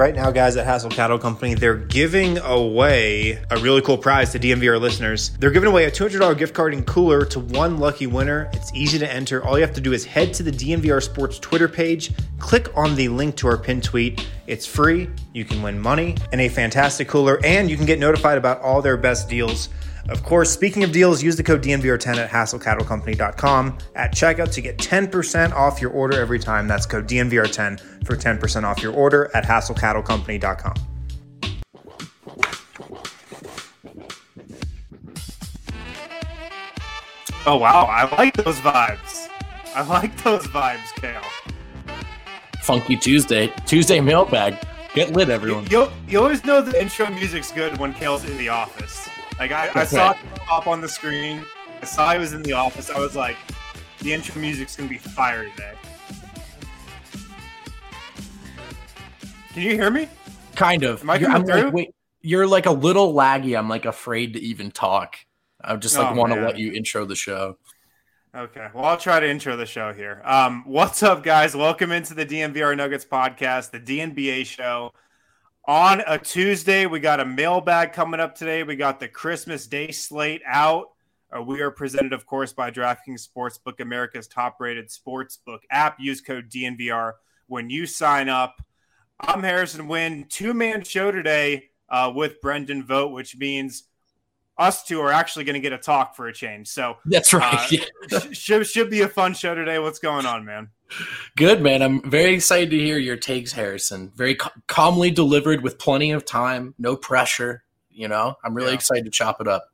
Right now, guys at Hassel Cattle Company, they're giving away a really cool prize to DNVR listeners. They're giving away a $200 gift card and cooler to one lucky winner. It's easy to enter. All you have to do is head to the DNVR Sports Twitter page, click on the link to our pinned tweet. It's free. You can win money and a fantastic cooler, and you can get notified about all their best deals. Of course, speaking of deals, use the code DNVR10 at hasslecattlecompany.com at checkout to get 10% off your order every time. That's code DNVR10 for 10% off your order at hasslecattlecompany.com. Oh, wow. I like those vibes. I like those vibes, Kale. Funky Tuesday. Tuesday mailbag. Get lit, everyone. You, you, you always know the intro music's good when Kale's in the office. Like I, I saw it pop on the screen. I saw he was in the office. I was like, the intro music's gonna be fire today. Can you hear me? Kind of. Am I You're- I'm through? like, wait, you're like a little laggy. I'm like afraid to even talk. I just like Oh, want to let you intro the show. Okay. Well, I'll try to intro the show here. Um, what's up, guys? Welcome into the DNVR Nuggets podcast, the DNBA show. On a Tuesday, we got a mailbag coming up today. We got the Christmas Day slate out. Uh, we are presented, of course, by DraftKings Sportsbook, America's top-rated sportsbook app. Use code DNVR when you sign up. I'm Harrison Wind. Two-man show today uh, with Brendan Vogt, which means us two are actually going to get a talk for a change. So That's right. uh, sh- should, should be a fun show today. What's going on, man? Good man. I'm very excited to hear your takes, Harrison. Very cal- calmly delivered with plenty of time, no pressure. You know, I'm really Yeah. excited to chop it up.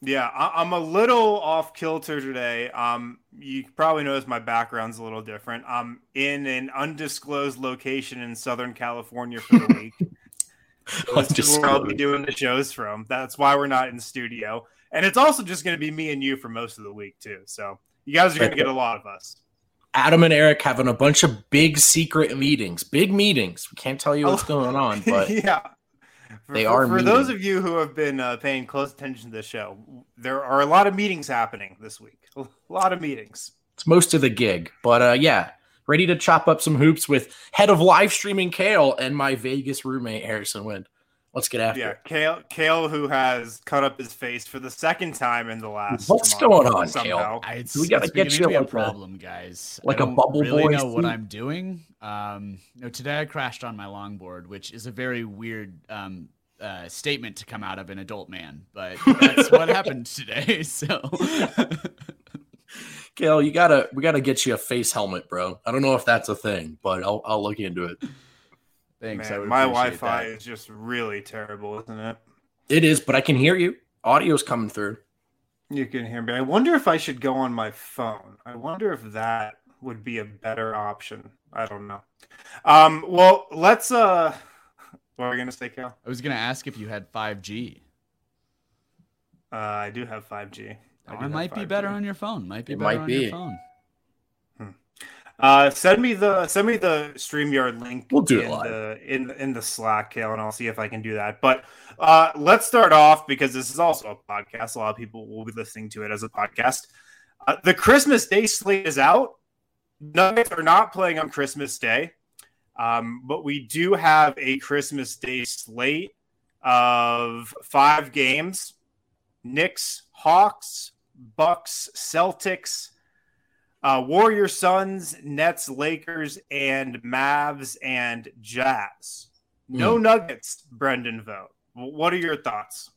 Yeah, I- I'm a little off kilter today. Um, you probably notice my background's a little different. I'm in an undisclosed location in Southern California for the week. This is where I'll be doing the shows from. That's why we're not in studio. And it's also just going to be me and you for most of the week, too. So you guys are going to get a lot of us. Adam and Eric having a bunch of big secret meetings, big meetings. We can't tell you what's Oh, going on, but yeah. For, They are For those of you who have been uh, paying close attention to the show, there are a lot of meetings happening this week. A lot of meetings. it's most of the gig. But uh, yeah, ready to chop up some hoops with head of live streaming Kale and my Vegas roommate Harrison Wind. Let's get after Yeah, it. Kale, Kale, who has cut up his face for the second time in the last. What's going on, somehow. I, it's, We gotta get you to a like a- problem, guys. like I a don't bubble really boy know what. I'm doing. Um, no, today I crashed on my longboard, which is a very weird um, uh, statement to come out of an adult man, but that's what happened today. So Kale, you gotta we gotta get you a face helmet, bro. I don't know if that's a thing, but I'll I'll look into it. thanks. Man, my Wi-Fi that. is just really terrible, isn't it? It is, but I can hear you. Audio's coming through. You can hear me. I wonder if I should go on my phone. I wonder if that would be a better option. I don't know. Um, well, let's. uh What are we gonna say, Kale? I was gonna ask if you had 5G. Uh, I do have 5G. Do it might be better on your phone. Might be It better might on be. your phone. Uh, send me the send me the Streamyard link. We'll do it in live. the in in the Slack, Kale, and I'll see if I can do that. But uh, let's start off because this is also a podcast. A lot of people will be listening to it as a podcast. Uh, the Christmas Day slate is out. Nuggets are not playing on Christmas Day, um, but we do have a Christmas Day slate of five games: Knicks, Hawks, Bucks, Celtics. Uh, Warriors, Suns, Nets, Lakers, and Mavs and Jazz. No mm. Nuggets, Brendan Vogt. What are your thoughts?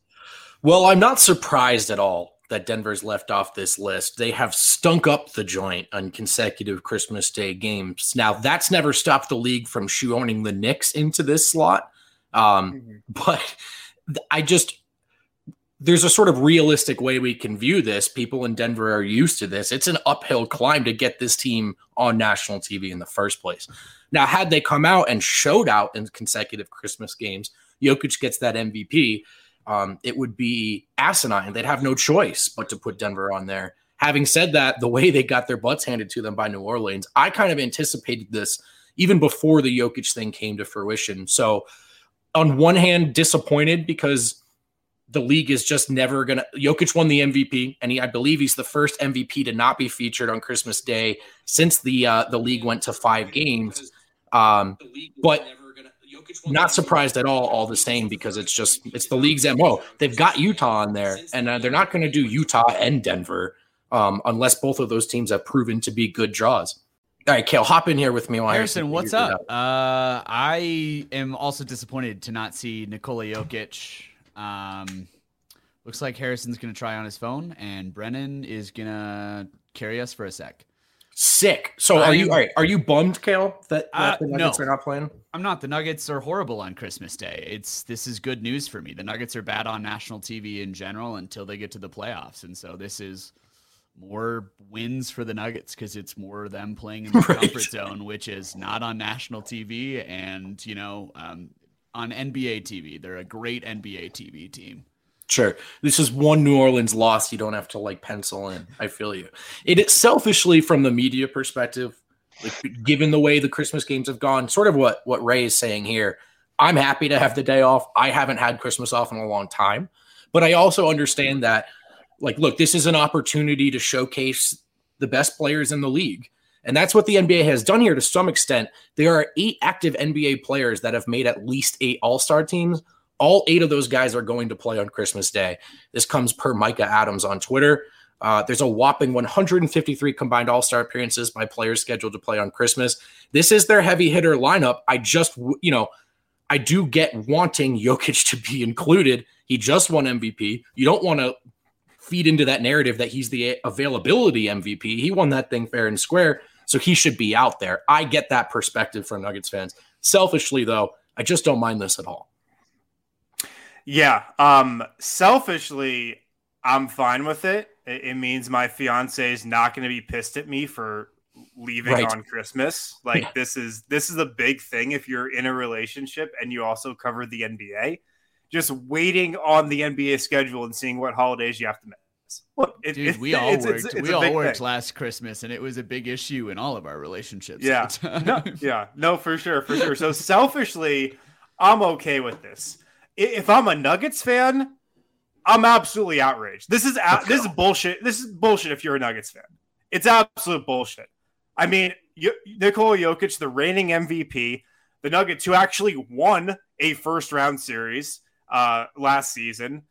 Well, I'm not surprised at all that Denver's left off this list. They have stunk up the joint on consecutive Christmas Day games. Now, that's never stopped the league from shoehorning the Knicks into this slot. Um, mm-hmm. But I just, there's a sort of realistic way we can view this. People in Denver are used to this. It's an uphill climb to get this team on national TV in the first place. Now, had they come out and showed out in consecutive Christmas games, Jokic gets that MVP. Um, it would be asinine. They'd have no choice but to put Denver on there. Having said that, the way they got their butts handed to them by New Orleans, I kind of anticipated this even before the Jokic thing came to fruition. So, on one hand, disappointed because the league is just never gonna. Jokic won the MVP, and he, I believe he's the first MVP to not be featured on Christmas Day since the uh, the league went to five games. Um, but not surprised at all, all the same, because it's just it's the league's mo. They've got Utah on there, and uh, they're not going to do Utah and Denver um, unless both of those teams have proven to be good draws. All right, Kale, hop in here with me. While Harrison, what's up? Uh, I am also disappointed to not see Nikola Jokic um, looks like Harrison's going to try on his phone, and Brendan is going to carry us for a sec. Sick. So are you all right? Are you bummed, Kale, that, that uh, the Nuggets no, are not playing? I'm not. The Nuggets are horrible on Christmas Day. It's this is good news for me. The Nuggets are bad on national TV in general until they get to the playoffs, and so this is more wins for the Nuggets because it's more them playing in the right. comfort zone, which is not on national TV, and you know um, on NBA TV. They're a great NBA TV team. Sure. This is one New Orleans loss you don't have to like pencil in. I feel you. It, selfishly from the media perspective, like given the way the Christmas games have gone, sort of what what Ray is saying here. I'm happy to have the day off. I haven't had Christmas off in a long time, but I also understand that like look, this is an opportunity to showcase the best players in the league. And that's what the NBA has done here to some extent. There are eight active NBA players that have made at least eight All Star teams. All eight of those guys are going to play on Christmas Day. This comes per Micah Adams on Twitter. Uh, there's a whopping 153 combined All Star appearances by players scheduled to play on Christmas. This is their heavy hitter lineup. I just, you know, I do get wanting Jokic to be included. He just won MVP. You don't want to feed into that narrative that he's the availability MVP. He won that thing fair and square. So he should be out there. I get that perspective from Nuggets fans. Selfishly, though, I just don't mind this at all. Yeah. Um, selfishly, I'm fine with it. It, it means my fiance is not going to be pissed at me for leaving right. on Christmas. Like yeah. this is this is a big thing if you're in a relationship and you also cover the NBA. Just waiting on the NBA schedule and seeing what holidays you have to miss. Look, it, Dude, we all it's, worked. It's, it's we all worked thing. last Christmas, and it was a big issue in all of our relationships. Yeah, no, yeah, no, for sure, for sure. So selfishly, I'm okay with this. If I'm a Nuggets fan, I'm absolutely outraged. This is a- this is bullshit. This is bullshit. If you're a Nuggets fan, it's absolute bullshit. I mean, Nikola Jokic, the reigning MVP, the Nuggets who actually won a first round series uh, last season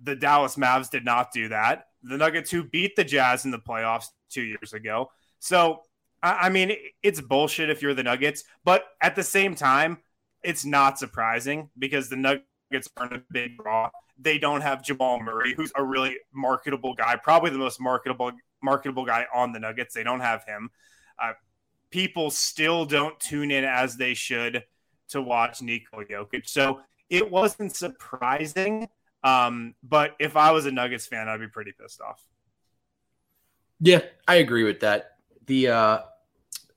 the Dallas Mavs did not do that. The Nuggets, who beat the Jazz in the playoffs two years ago. So, I mean, it's bullshit if you're the Nuggets, but at the same time, it's not surprising because the Nuggets aren't a big draw. They don't have Jamal Murray, who's a really marketable guy, probably the most marketable marketable guy on the Nuggets. They don't have him. Uh, people still don't tune in as they should to watch Nikola Jokic. So it wasn't surprising um, but if I was a Nuggets fan, I'd be pretty pissed off. Yeah, I agree with that. The uh,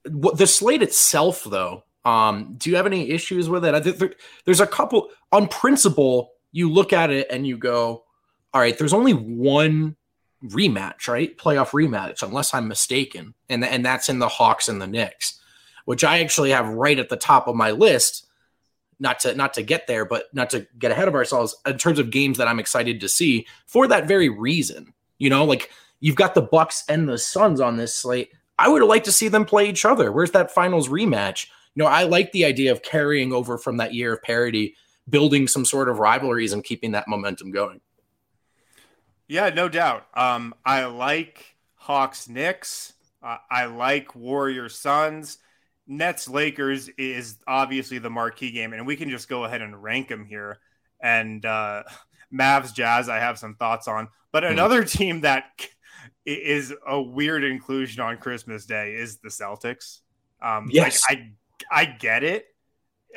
the slate itself, though, um, do you have any issues with it? I think there, there's a couple on principle. You look at it and you go, "All right, there's only one rematch, right? Playoff rematch, unless I'm mistaken, and and that's in the Hawks and the Knicks, which I actually have right at the top of my list not to not to get there, but not to get ahead of ourselves in terms of games that I'm excited to see for that very reason. You know, like you've got the Bucks and the Suns on this slate. I would like to see them play each other. Where's that finals rematch? You know, I like the idea of carrying over from that year of parity, building some sort of rivalries and keeping that momentum going. Yeah, no doubt. Um, I like Hawks Knicks. Uh, I like Warrior Suns. Nets Lakers is obviously the marquee game, and we can just go ahead and rank them here. And uh, Mavs Jazz, I have some thoughts on. But hmm. another mm. team that is a weird inclusion on Christmas Day is the Celtics. Um, yes, like, I I get it.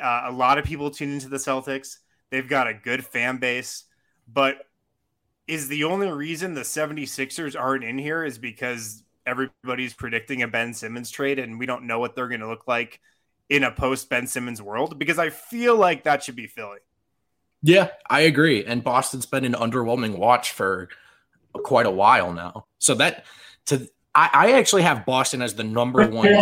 Uh, a lot of people tune into the Celtics. They've got a good fan base, but is the only reason the 76ers aren't in here is because everybody's predicting a Ben Simmons trade and we don't know what they're going to look like in a post Ben Simmons world because I feel like that should be Philly. Yeah, I agree. And Boston's been an underwhelming watch for quite a while now. So that to I, I actually have Boston as the number one.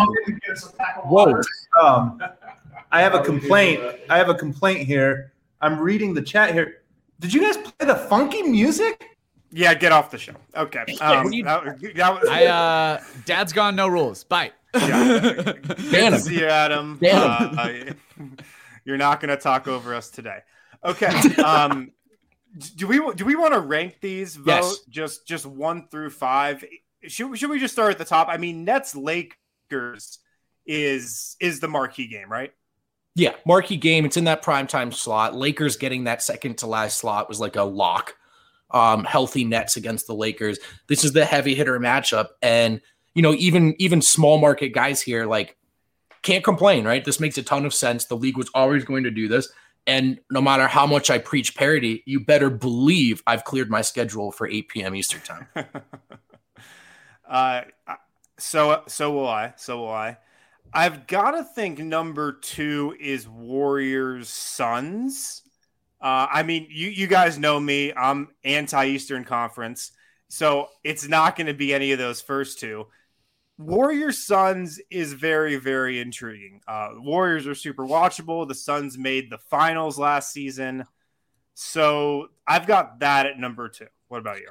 Whoa. Um, I have a complaint. I have a complaint here. I'm reading the chat here. Did you guys play the funky music? Yeah, get off the show. Okay. Um, you, that, that was, I, uh, Dad's gone. No rules. Bye. Yeah. Good to see you, Adam. Uh, you're not going to talk over us today. Okay. Um, do we do we want to rank these vote yes. just just one through five? Should should we just start at the top? I mean, Nets Lakers is is the marquee game, right? Yeah, marquee game. It's in that prime time slot. Lakers getting that second to last slot was like a lock. Um, healthy Nets against the Lakers. This is the heavy hitter matchup, and you know even even small market guys here like can't complain, right? This makes a ton of sense. The league was always going to do this. And no matter how much I preach parity, you better believe I've cleared my schedule for 8 p.m. Eastern time. uh, so so will I. So will I. I've got to think number two is Warriors Suns. Uh, I mean, you you guys know me. I'm anti Eastern Conference, so it's not going to be any of those first two. Warriors Suns is very, very intriguing. Uh, Warriors are super watchable. The Suns made the finals last season. So I've got that at number two. What about you?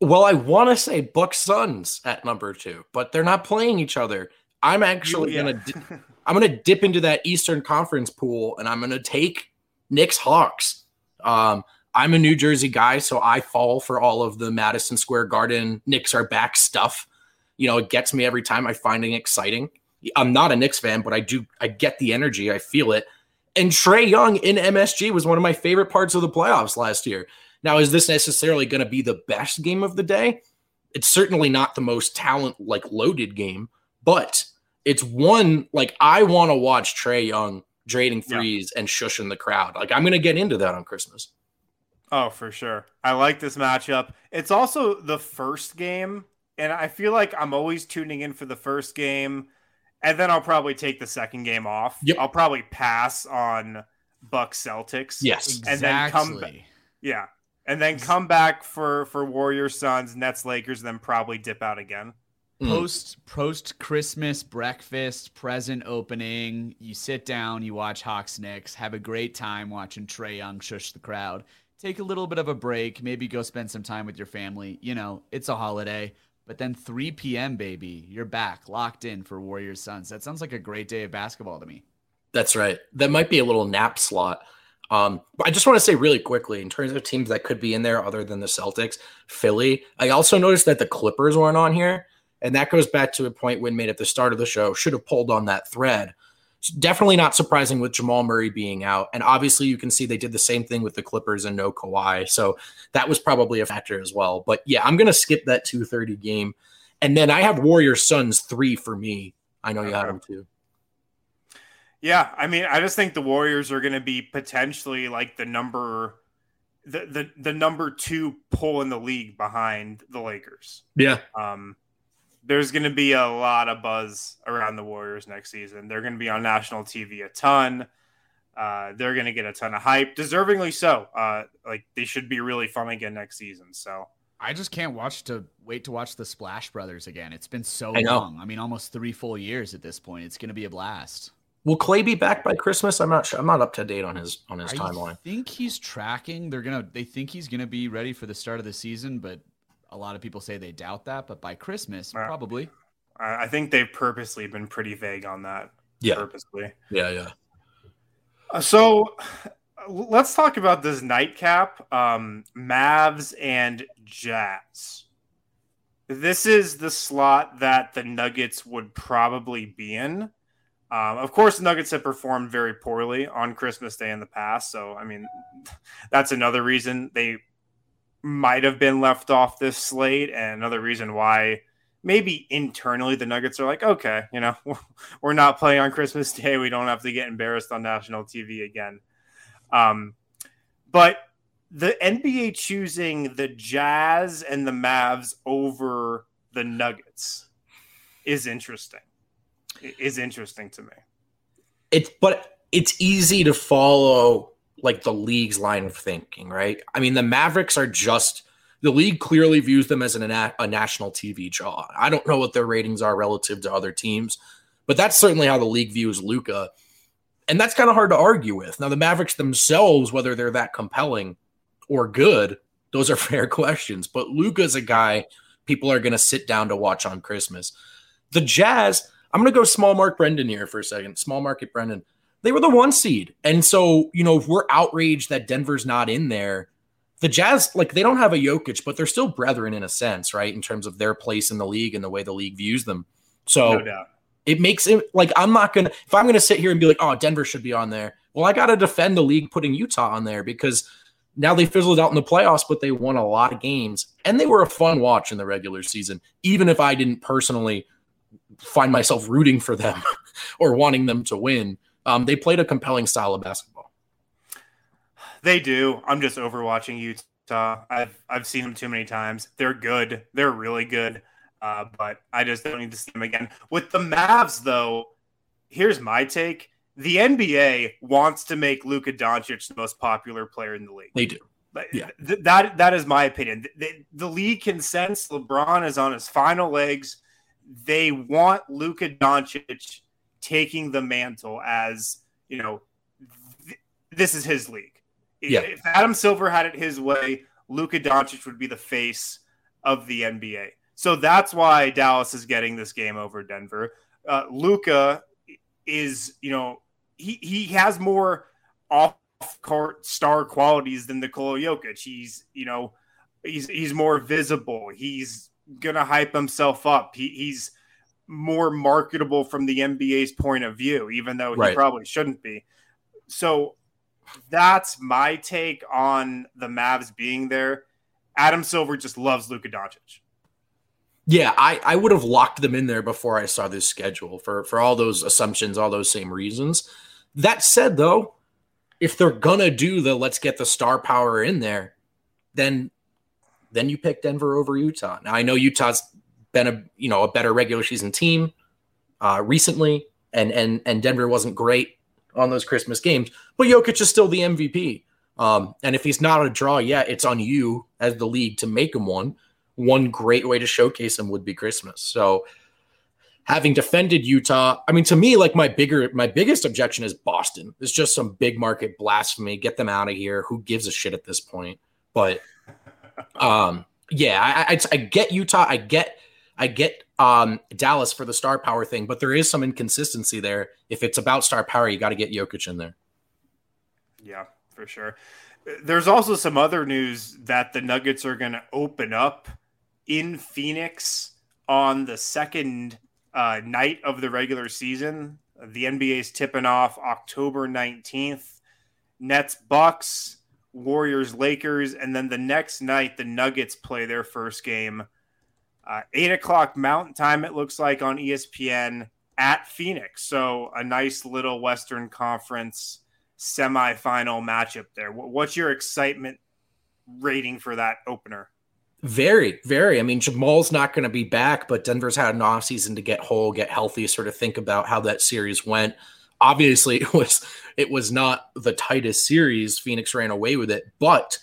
Well, I want to say Bucks Suns at number two, but they're not playing each other. I'm actually yeah. gonna di- I'm gonna dip into that Eastern Conference pool and I'm gonna take Knicks Hawks. Um, I'm a New Jersey guy, so I fall for all of the Madison Square Garden Knicks are back stuff you know, it gets me every time. I find it exciting. I'm not a Knicks fan, but I do I get the energy. I feel it. And Trae Young in MSG was one of my favorite parts of the playoffs last year. Now, is this necessarily going to be the best game of the day? It's certainly not the most talent like loaded game, but it's one like I want to watch Trae Young draining threes yeah. and shushing the crowd. Like I'm going to get into that on Christmas. Oh, for sure. I like this matchup. It's also the first game and I feel like I'm always tuning in for the first game, and then I'll probably take the second game off. Yep. I'll probably pass on Bucks Celtics. Yes, and then come. Yeah, and then come back for for Warriors Suns Nets Lakers, and then probably dip out again. Mm. Post post Christmas breakfast present opening, you sit down, you watch Hawks Knicks, have a great time watching Trae Young shush the crowd. Take a little bit of a break, maybe go spend some time with your family. You know, it's a holiday but then 3 p.m., baby, you're back, locked in for Warriors Suns. That sounds like a great day of basketball to me. That's right. That might be a little nap slot. Um, but I just want to say really quickly, in terms of teams that could be in there other than the Celtics, Philly. I also noticed that the Clippers weren't on here, and that goes back to a point Wind made at the start of the show. Should have pulled on that thread definitely not surprising with Jamal Murray being out. And obviously, you can see they did the same thing with the Clippers and no Kawhi. So that was probably a factor as well. But yeah, I'm going to skip that 230 game. And then I have Warriors Suns three for me. I know you have them too. Yeah, I mean, I just think the Warriors are going to be potentially like the number, the the the number two pull in the league behind the Lakers. Yeah. Um, there's going to be a lot of buzz around the Warriors next season. They're going to be on national TV a ton. Uh, they're going to get a ton of hype, deservingly so. Uh, like they should be really fun again next season. So I just can't watch to wait to watch the Splash Brothers again. It's been so I long. I mean, almost three full years at this point. It's going to be a blast. Will Clay be back by Christmas? I'm not sure. I'm not up to date on his on his I timeline. I think he's tracking. They're gonna. They think he's gonna be ready for the start of the season, but a lot of people say they doubt that, but by Christmas, uh, probably. I think they've purposely been pretty vague on that. Yeah. Purposely. Yeah, yeah. Uh, so let's talk about this nightcap um, Mavs and Jazz. This is the slot that the Nuggets would probably be in. Um, of course, Nuggets have performed very poorly on Christmas Day in the past. So, I mean, that's another reason they might have been left off this slate, and another reason why maybe internally the Nuggets are like, okay, you know, we're not playing on Christmas Day. We don't have to get embarrassed on national TV again. Um, but the NBA choosing the Jazz and the Mavs over the Nuggets is interesting. Is interesting to me. It's but it's easy to follow like the league's line of thinking, right? I mean, the Mavericks are just the league clearly views them as an, a national TV draw. I don't know what their ratings are relative to other teams, but that's certainly how the league views Luka, And that's kind of hard to argue with. Now, the Mavericks themselves, whether they're that compelling or good, those are fair questions. But Luka's a guy people are going to sit down to watch on Christmas. The Jazz, I'm going to go small mark Brendan here for a second. Small market Brendan. They were the one seed. And so, you know, if we're outraged that Denver's not in there, the Jazz, like they don't have a Jokic, but they're still brethren in a sense, right? In terms of their place in the league and the way the league views them. So no it makes it like I'm not gonna if I'm gonna sit here and be like, oh, Denver should be on there. Well, I gotta defend the league putting Utah on there because now they fizzled out in the playoffs, but they won a lot of games and they were a fun watch in the regular season, even if I didn't personally find myself rooting for them or wanting them to win. Um, they played a compelling style of basketball. They do. I'm just overwatching Utah. I've I've seen them too many times. They're good. They're really good. Uh, but I just don't need to see them again. With the Mavs, though, here's my take: the NBA wants to make Luka Doncic the most popular player in the league. They do. Yeah. Th- that that is my opinion. The, the league can sense LeBron is on his final legs. They want Luka Doncic taking the mantle as you know. Th- this is his league. Yeah. If Adam Silver had it his way, Luka Doncic would be the face of the NBA. So that's why Dallas is getting this game over Denver. Uh, Luka is, you know, he he has more off court star qualities than Nikola Jokic. He's, you know, he's he's more visible. He's gonna hype himself up. He, he's more marketable from the NBA's point of view, even though he right. probably shouldn't be. So that's my take on the Mavs being there. Adam Silver just loves Luka Doncic. Yeah, I, I would have locked them in there before I saw this schedule for, for all those assumptions, all those same reasons. That said, though, if they're gonna do the let's get the star power in there, then then you pick Denver over Utah. Now I know Utah's been a you know a better regular season team uh, recently, and and and Denver wasn't great on those Christmas games. But Jokic is still the MVP. Um, and if he's not a draw yet, it's on you as the league to make him one. One great way to showcase him would be Christmas. So having defended Utah, I mean, to me, like my bigger, my biggest objection is Boston. It's just some big market blasphemy. Get them out of here. Who gives a shit at this point? But um, yeah, I, I, I get Utah. I get I get um, Dallas for the star power thing, but there is some inconsistency there. If it's about star power, you got to get Jokic in there. Yeah, for sure. There's also some other news that the Nuggets are going to open up in Phoenix on the second uh, night of the regular season. The NBA is tipping off October 19th. Nets, Bucks, Warriors, Lakers, and then the next night the Nuggets play their first game uh, eight o'clock Mountain Time, it looks like on ESPN at Phoenix. So a nice little Western Conference semifinal matchup there. What's your excitement rating for that opener? Very, very. I mean, Jamal's not going to be back, but Denver's had an offseason to get whole, get healthy, sort of think about how that series went. Obviously, it was it was not the tightest series. Phoenix ran away with it, but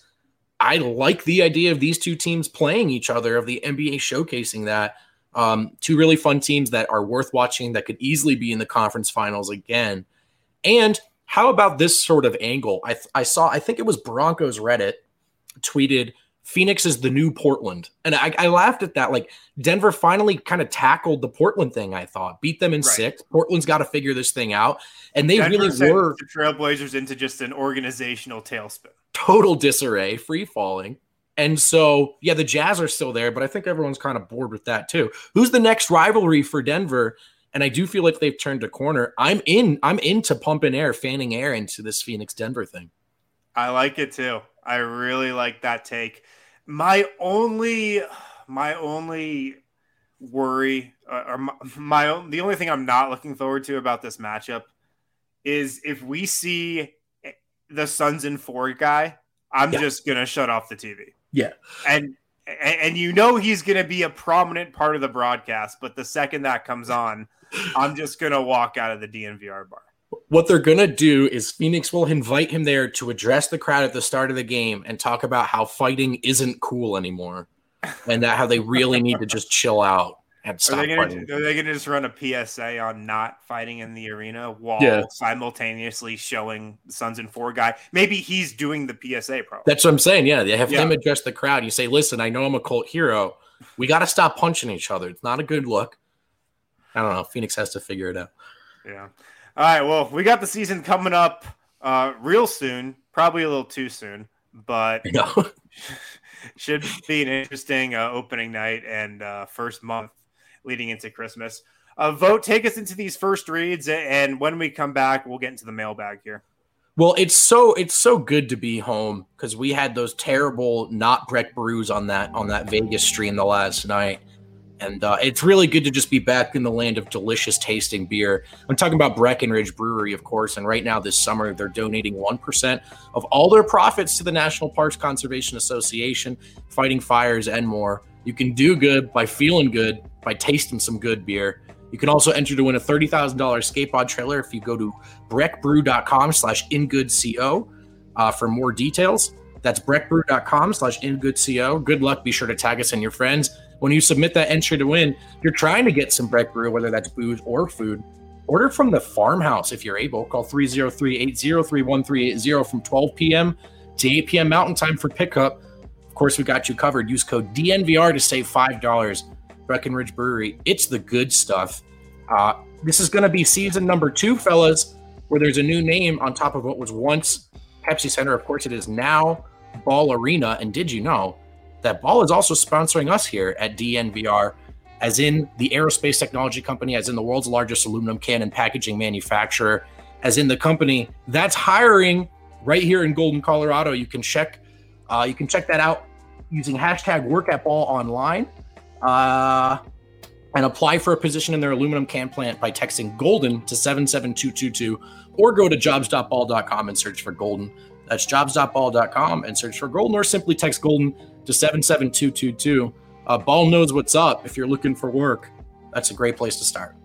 I like the idea of these two teams playing each other, of the NBA showcasing that. Um, two really fun teams that are worth watching that could easily be in the conference finals again. And how about this sort of angle? I, I saw, I think it was Broncos Reddit tweeted Phoenix is the new Portland. And I, I laughed at that. Like Denver finally kind of tackled the Portland thing, I thought. Beat them in right. six. Portland's got to figure this thing out. And they Denver really were the Trailblazers into just an organizational tailspin total disarray, free falling. And so, yeah, the Jazz are still there, but I think everyone's kind of bored with that too. Who's the next rivalry for Denver? And I do feel like they've turned a corner. I'm in. I'm into pumping air, fanning air into this Phoenix Denver thing. I like it too. I really like that take. My only, my only worry, uh, or my, my the only thing I'm not looking forward to about this matchup is if we see the Suns in four guy, I'm yeah. just gonna shut off the TV. Yeah, and and you know he's gonna be a prominent part of the broadcast, but the second that comes on, I'm just gonna walk out of the DNVR bar. What they're gonna do is Phoenix will invite him there to address the crowd at the start of the game and talk about how fighting isn't cool anymore, and that how they really need to just chill out and stop are they gonna, Are they going to just run a PSA on not fighting in the arena while yeah. simultaneously showing Suns and Four guy? Maybe he's doing the PSA. Probably. That's what I'm saying. Yeah, they have yeah. him address the crowd. You say, "Listen, I know I'm a cult hero. We got to stop punching each other. It's not a good look." I don't know. Phoenix has to figure it out. Yeah. All right. Well, we got the season coming up uh, real soon. Probably a little too soon, but should be an interesting uh, opening night and uh, first month leading into Christmas. Uh, Vogt, take us into these first reads, and when we come back, we'll get into the mailbag here. Well, it's so it's so good to be home because we had those terrible not Breck brews on that on that Vegas stream the last night, and uh, it's really good to just be back in the land of delicious tasting beer. I'm talking about Breckenridge Brewery, of course, and right now this summer they're donating one percent of all their profits to the National Parks Conservation Association, fighting fires and more. You can do good by feeling good by tasting some good beer. You can also enter to win a $30,000 skateboard trailer if you go to breckbrew.com slash ingoodco uh, for more details. That's breckbrew.com slash ingoodco. Good luck. Be sure to tag us and your friends. When you submit that entry to win, you're trying to get some Breck Brew, whether that's booze or food. Order from the farmhouse if you're able. Call 303 803 1380 from 12 p.m. to 8 p.m. Mountain Time for pickup. Of course, we got you covered. Use code DNVR to save $5. Breckenridge Brewery. It's the good stuff. Uh, this is going to be season number two, fellas, where there's a new name on top of what was once Pepsi Center. Of course, it is now Ball Arena. And did you know that Ball is also sponsoring us here at DNVR, as in the aerospace technology company, as in the world's largest aluminum can and packaging manufacturer, as in the company that's hiring right here in Golden, Colorado. You can check, uh, you can check that out using hashtag Work at Ball online uh, and apply for a position in their aluminum can plant by texting Golden to 77222 or go to jobs.ball.com and search for Golden. That's jobs.ball.com and search for Golden or simply text Golden to 77222. Uh, Ball knows what's up if you're looking for work. That's a great place to start.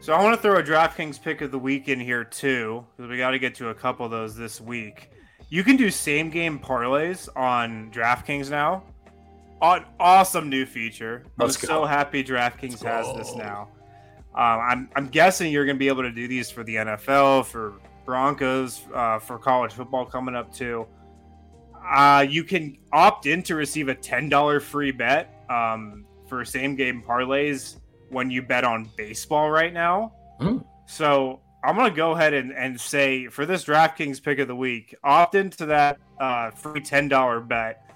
So I want to throw a DraftKings pick of the week in here too, because we got to get to a couple of those this week. You can do same game parlays on DraftKings now. An awesome new feature. Let's I'm go. so happy DraftKings has this now. Um, I'm I'm guessing you're going to be able to do these for the NFL, for Broncos, uh, for college football coming up too. Uh, you can opt in to receive a ten dollar free bet um, for same game parlays when you bet on baseball right now. Mm. So I'm gonna go ahead and, and say for this DraftKings pick of the week, opt into that uh, free ten dollar bet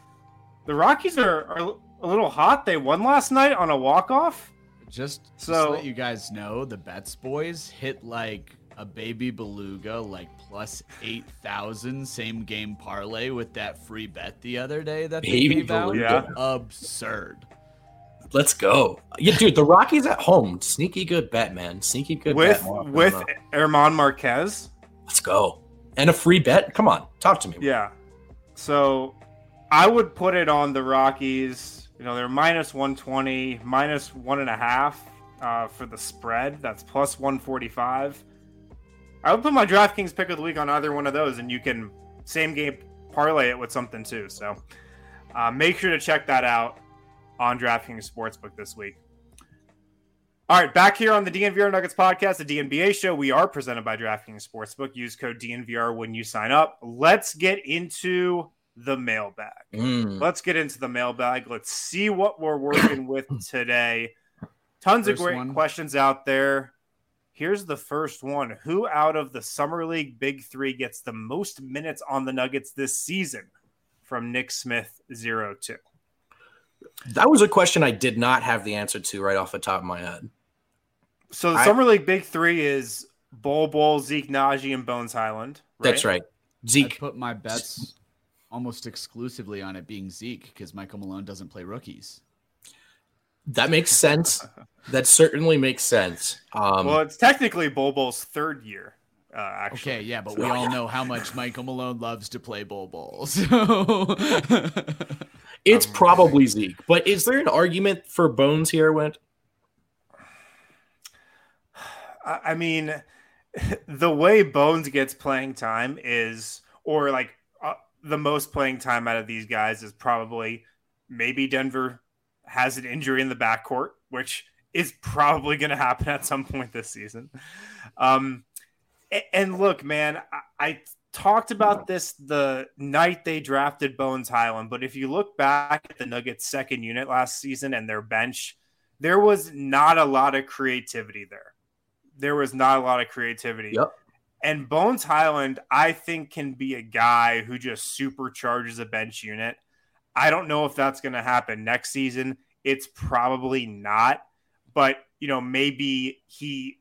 the Rockies are, are a little hot. They won last night on a walk off. Just, so, just to let you guys know, the Bets boys hit like a baby beluga, like plus eight thousand same game parlay with that free bet the other day. That baby beluga, yeah. absurd. Let's go, yeah, dude. The Rockies at home, sneaky good bet, man. Sneaky good with bet. with German Marquez. Let's go, and a free bet. Come on, talk to me. Yeah. So I would put it on the Rockies. You know, they're minus 120, minus one and a half uh, for the spread. That's plus 145. I would put my DraftKings pick of the week on either one of those, and you can same game parlay it with something too. So uh, make sure to check that out on DraftKings Sportsbook this week. All right, back here on the DNVR Nuggets podcast, the DNBA show. We are presented by DraftKings Sportsbook. Use code DNVR when you sign up. Let's get into the mailbag. Mm. Let's get into the mailbag. Let's see what we're working with today. Tons first of great one. questions out there. Here's the first one Who out of the Summer League Big Three gets the most minutes on the Nuggets this season? from Nick Smith 02. That was a question I did not have the answer to right off the top of my head. So the I, Summer League Big Three is Bol Bol, Zeke Nnaji, and Bones Highland. Right? That's right. Zeke. I put my bets almost exclusively on it being Zeke because Michael Malone doesn't play rookies. That makes sense. that certainly makes sense. Um, well, it's technically Bol Bol's third year. Uh, actually. Okay, yeah, but we all know how much Michael Malone loves to play Bol Bol. So it's um, probably Zeke. But is there an argument for Bones here, Wind? I mean, the way Bones gets playing time is, or like the most playing time out of these guys is probably maybe Denver has an injury in the backcourt, which is probably going to happen at some point this season. Um, and look, man, I, I talked about this the night they drafted Bones Highland, but if you look back at the Nuggets' second unit last season and their bench, there was not a lot of creativity there. There was not a lot of creativity. Yep. And Bones Highland, I think, can be a guy who just supercharges a bench unit. I don't know if that's going to happen next season. It's probably not, but you know, maybe he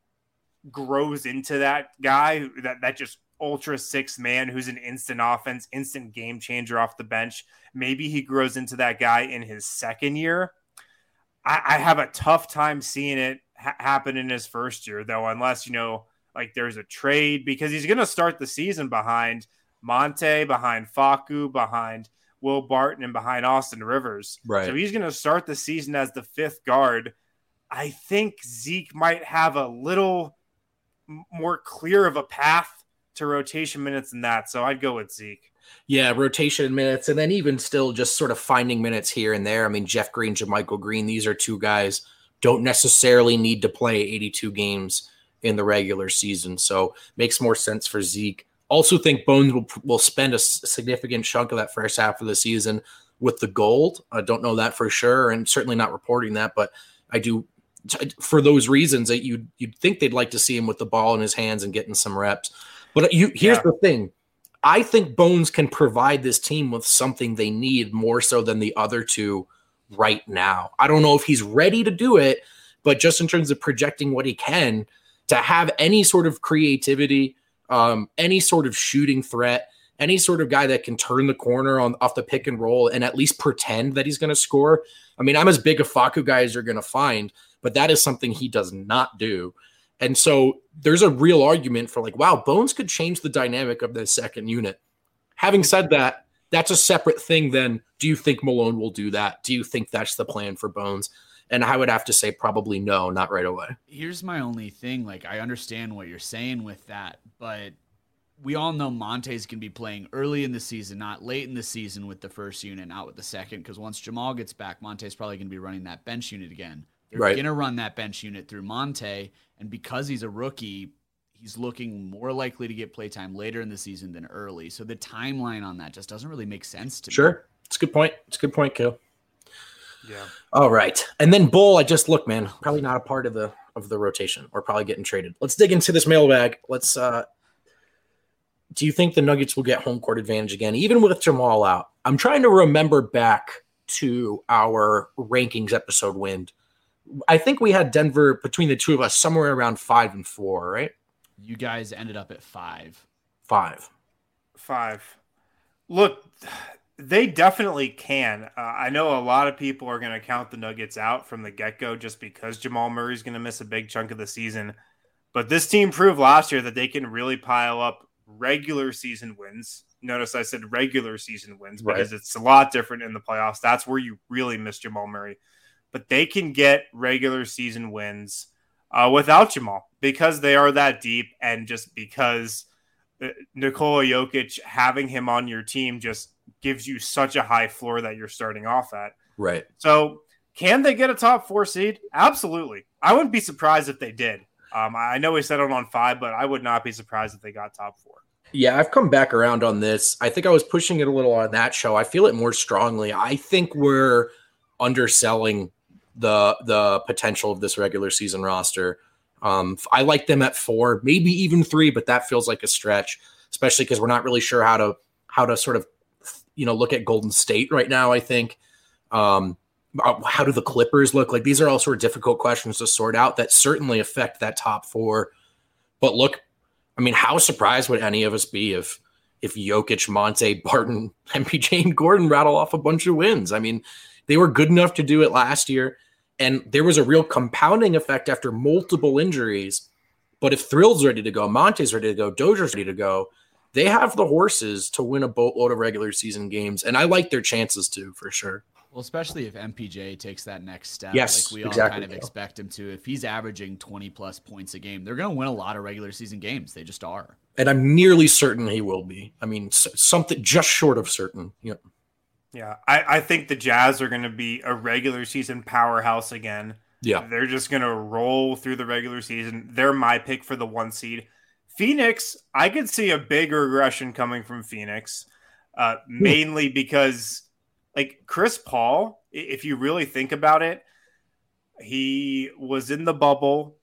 grows into that guy that that just ultra six man who's an instant offense, instant game changer off the bench. Maybe he grows into that guy in his second year. I, I have a tough time seeing it ha- happen in his first year, though, unless you know, like there's a trade because he's going to start the season behind Monte, behind Facu, behind Will Barton, and behind Austin Rivers. Right. So he's going to start the season as the fifth guard. I think Zeke might have a little more clear of a path to rotation minutes than that. So I'd go with Zeke. Yeah, rotation minutes, and then even still just sort of finding minutes here and there. I mean, Jeff Green, JaMychal Green, these are two guys don't necessarily need to play 82 games in the regular season. So makes more sense for Zeke. Also think Bones will, will spend a significant chunk of that first half of the season with the gold. I don't know that for sure, and certainly not reporting that, but I do for those reasons that you you'd think they'd like to see him with the ball in his hands and getting some reps. But you here's yeah. the thing. I think Bones can provide this team with something they need more so than the other two right now. I don't know if he's ready to do it, but just in terms of projecting what he can, to have any sort of creativity, um, any sort of shooting threat, any sort of guy that can turn the corner on off the pick and roll and at least pretend that he's going to score. I mean, I'm as big a Facu guy as you're going to find, but that is something he does not do. And so there's a real argument for like, wow, Bones could change the dynamic of the second unit. Having said that, that's a separate thing. Then, do you think Malone will do that? Do you think that's the plan for Bones? And I would have to say probably no, not right away. Here's my only thing. Like, I understand what you're saying with that, but we all know Monte's going to be playing early in the season, not late in the season with the first unit, not with the second. Because once Jamal gets back, Monte's probably going to be running that bench unit again. They're right. going to run that bench unit through Monte, and because he's a rookie, he's looking more likely to get playtime later in the season than early. So the timeline on that just doesn't really make sense to sure. me. Sure, it's a good point. It's a good point, Kill. Yeah. All right, and then Bol. I just look, man. Probably not a part of the of the rotation, or probably getting traded. Let's dig into this mailbag. Let's. uh Do you think the Nuggets will get home court advantage again, even with Jamal out? I'm trying to remember back to our rankings episode. Wind I think we had Denver between the two of us somewhere around five and four, right? You guys ended up at five. Five. Five. Look, they definitely can. Uh, I know a lot of people are going to count the Nuggets out from the get go just because Jamal Murray's going to miss a big chunk of the season. But this team proved last year that they can really pile up regular season wins. Notice I said regular season wins because it's a lot different in the playoffs. That's where you really miss Jamal Murray but they can get regular season wins uh, without Jamal because they are that deep and just because uh, Nikola Jokic having him on your team just gives you such a high floor that you're starting off at. Right. So, can they get a top four seed? Absolutely. I wouldn't be surprised if they did. Um, I know we settled on five, but I would not be surprised if they got top four. Yeah, I've come back around on this. I think I was pushing it a little on that show. I feel it more strongly. I think we're underselling the the potential of this regular season roster. Um, I like them at four, maybe even three, but that feels like a stretch, especially because we're not really sure how to how to sort of you know, look at Golden State right now, I think. Um, uh, how do the Clippers look? Like these are all sort of difficult questions to sort out that certainly affect that top four. But look, I mean, how surprised would any of us be if if Jokic, Monte, Barton, MPJ, and Gordon rattle off a bunch of wins? I mean, they were good enough to do it last year, and there was a real compounding effect after multiple injuries. But if Thrill's ready to go, Monte's ready to go, Dozier's ready to go, they have the horses to win a boatload of regular season games, and I like their chances too, for sure. Well, especially if MPJ takes that next step, yes, like we exactly. all kind of expect him to. If he's averaging 20 plus points a game, they're going to win a lot of regular season games. They just are. And I'm nearly certain he will be. I mean, something just short of certain. Yep. Yeah, I, I think the Jazz are going to be a regular season powerhouse again. Yeah. They're just going to roll through the regular season. They're my pick for the one seed. Phoenix, I could see a big regression coming from Phoenix, uh, hmm. mainly because like Chris Paul, if you really think about it, he was in the bubble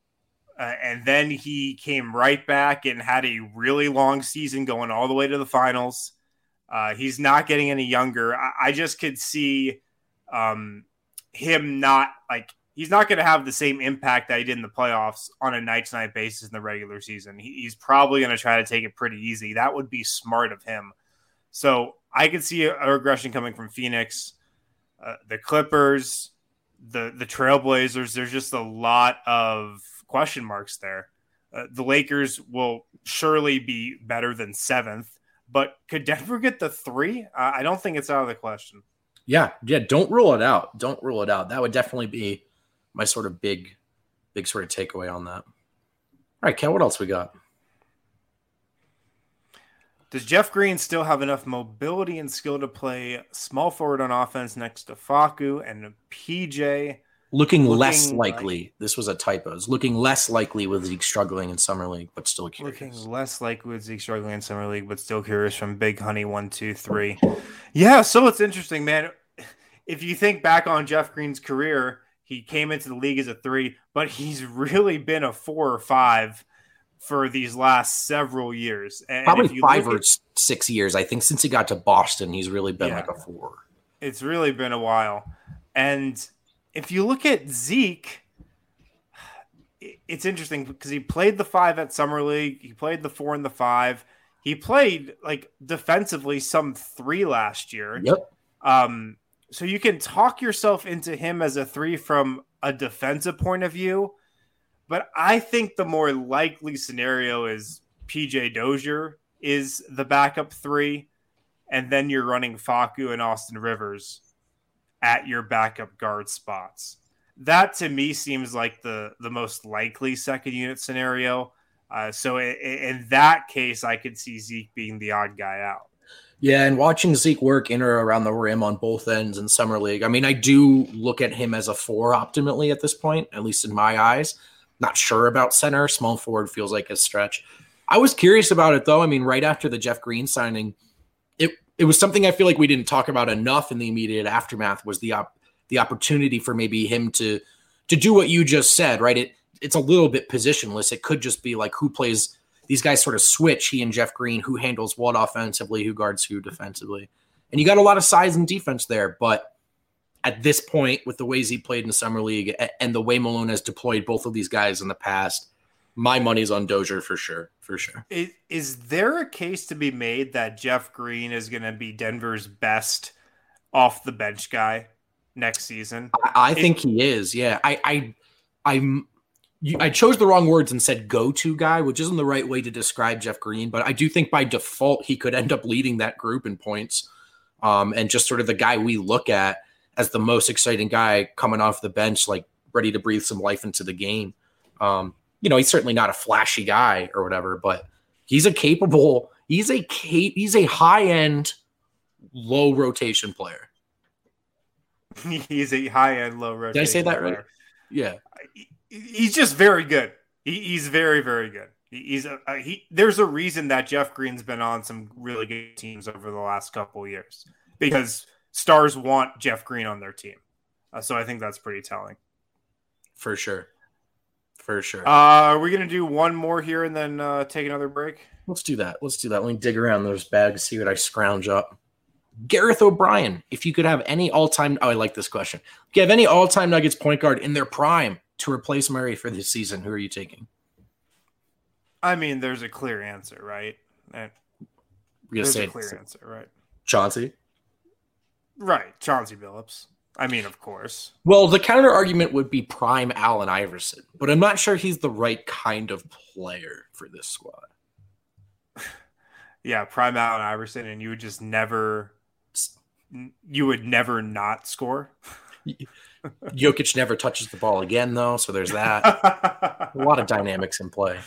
uh, and then he came right back and had a really long season going all the way to the finals. Uh, he's not getting any younger. I, I just could see um, him not like he's not going to have the same impact that he did in the playoffs on a night to night basis in the regular season. He, he's probably going to try to take it pretty easy. That would be smart of him. So I could see a, a regression coming from Phoenix, uh, the Clippers, the the Trailblazers. There's just a lot of question marks there. Uh, the Lakers will surely be better than seventh, but could Denver get the three? I don't think it's out of the question. Yeah, yeah. Don't rule it out. Don't rule it out. That would definitely be my sort of big, big sort of takeaway on that. All right, Ken. What else we got? Does Jeff Green still have enough mobility and skill to play small forward on offense next to Facu and PJ? Looking, looking less likely. Like, this was a typo. It's looking less likely with Zeke struggling in summer league, but still curious. Looking less likely with Zeke struggling in summer league, but still curious from Big Honey one two three. Yeah, so it's interesting, man. If you think back on Jeff Green's career, he came into the league as a three, but he's really been a four or five for these last several years. And Probably five or at, six years. I think since he got to Boston, he's really been yeah, like a four. It's really been a while. And if you look at Zeke, it's interesting because he played the five at Summer League, he played the four and the five. He played like defensively some three last year. Yep. Um, so you can talk yourself into him as a three from a defensive point of view but I think the more likely scenario is PJ Dozier is the backup three, and then you're running Facu and Austin Rivers at your backup guard spots. That to me seems like the the most likely second unit scenario. Uh, so in, in that case, I could see Zeke being the odd guy out. Yeah, and watching Zeke work in or around the rim on both ends in summer league, I mean, I do look at him as a four optimally at this point, at least in my eyes. Not sure about center. Small forward feels like a stretch. I was curious about it though. I mean, right after the Jeff Green signing, it it was something I feel like we didn't talk about enough in the immediate aftermath was the op- the opportunity for maybe him to to do what you just said, right? It it's a little bit positionless. It could just be like who plays these guys sort of switch, he and Jeff Green, who handles what offensively, who guards who defensively. And you got a lot of size and defense there, but at this point, with the ways he played in the summer league and the way Malone has deployed both of these guys in the past, my money's on Dozier for sure. For sure. Is, is there a case to be made that Jeff Green is going to be Denver's best off the bench guy next season? I, I it, think he is. Yeah. I, I, I'm. I chose the wrong words and said go to guy, which isn't the right way to describe Jeff Green, but I do think by default he could end up leading that group in points um, and just sort of the guy we look at as the most exciting guy coming off the bench, like ready to breathe some life into the game. Um, you know, he's certainly not a flashy guy or whatever, but he's a capable, he's a cap- he's a high end, low rotation player. he's a high end, low rotation. Did I say that player. right? Yeah, he's just very good. He, he's very, very good. He's a, a, he. There's a reason that Jeff Green's been on some really good teams over the last couple years because stars want Jeff Green on their team. Uh, so I think that's pretty telling. For sure. For sure. Uh, are we going to do one more here and then uh, take another break? Let's do that. Let's do that. Let me dig around those bags, see what I scrounge up. Gareth O'Brien, if you could have any all time, oh, I like this question. If you have any all time Nuggets point guard in their prime to replace Murray for this season, who are you taking? I mean, there's a clear answer, right? There's a clear answer, right? Chauncey. Right, Chauncey Billups. I mean, of course. Well, the counter argument would be prime Allen Iverson, but I'm not sure he's the right kind of player for this squad. Yeah, prime Allen Iverson, and you would just never, you would never not score. Jokic never touches the ball again, though, so there's that. A lot of dynamics in play.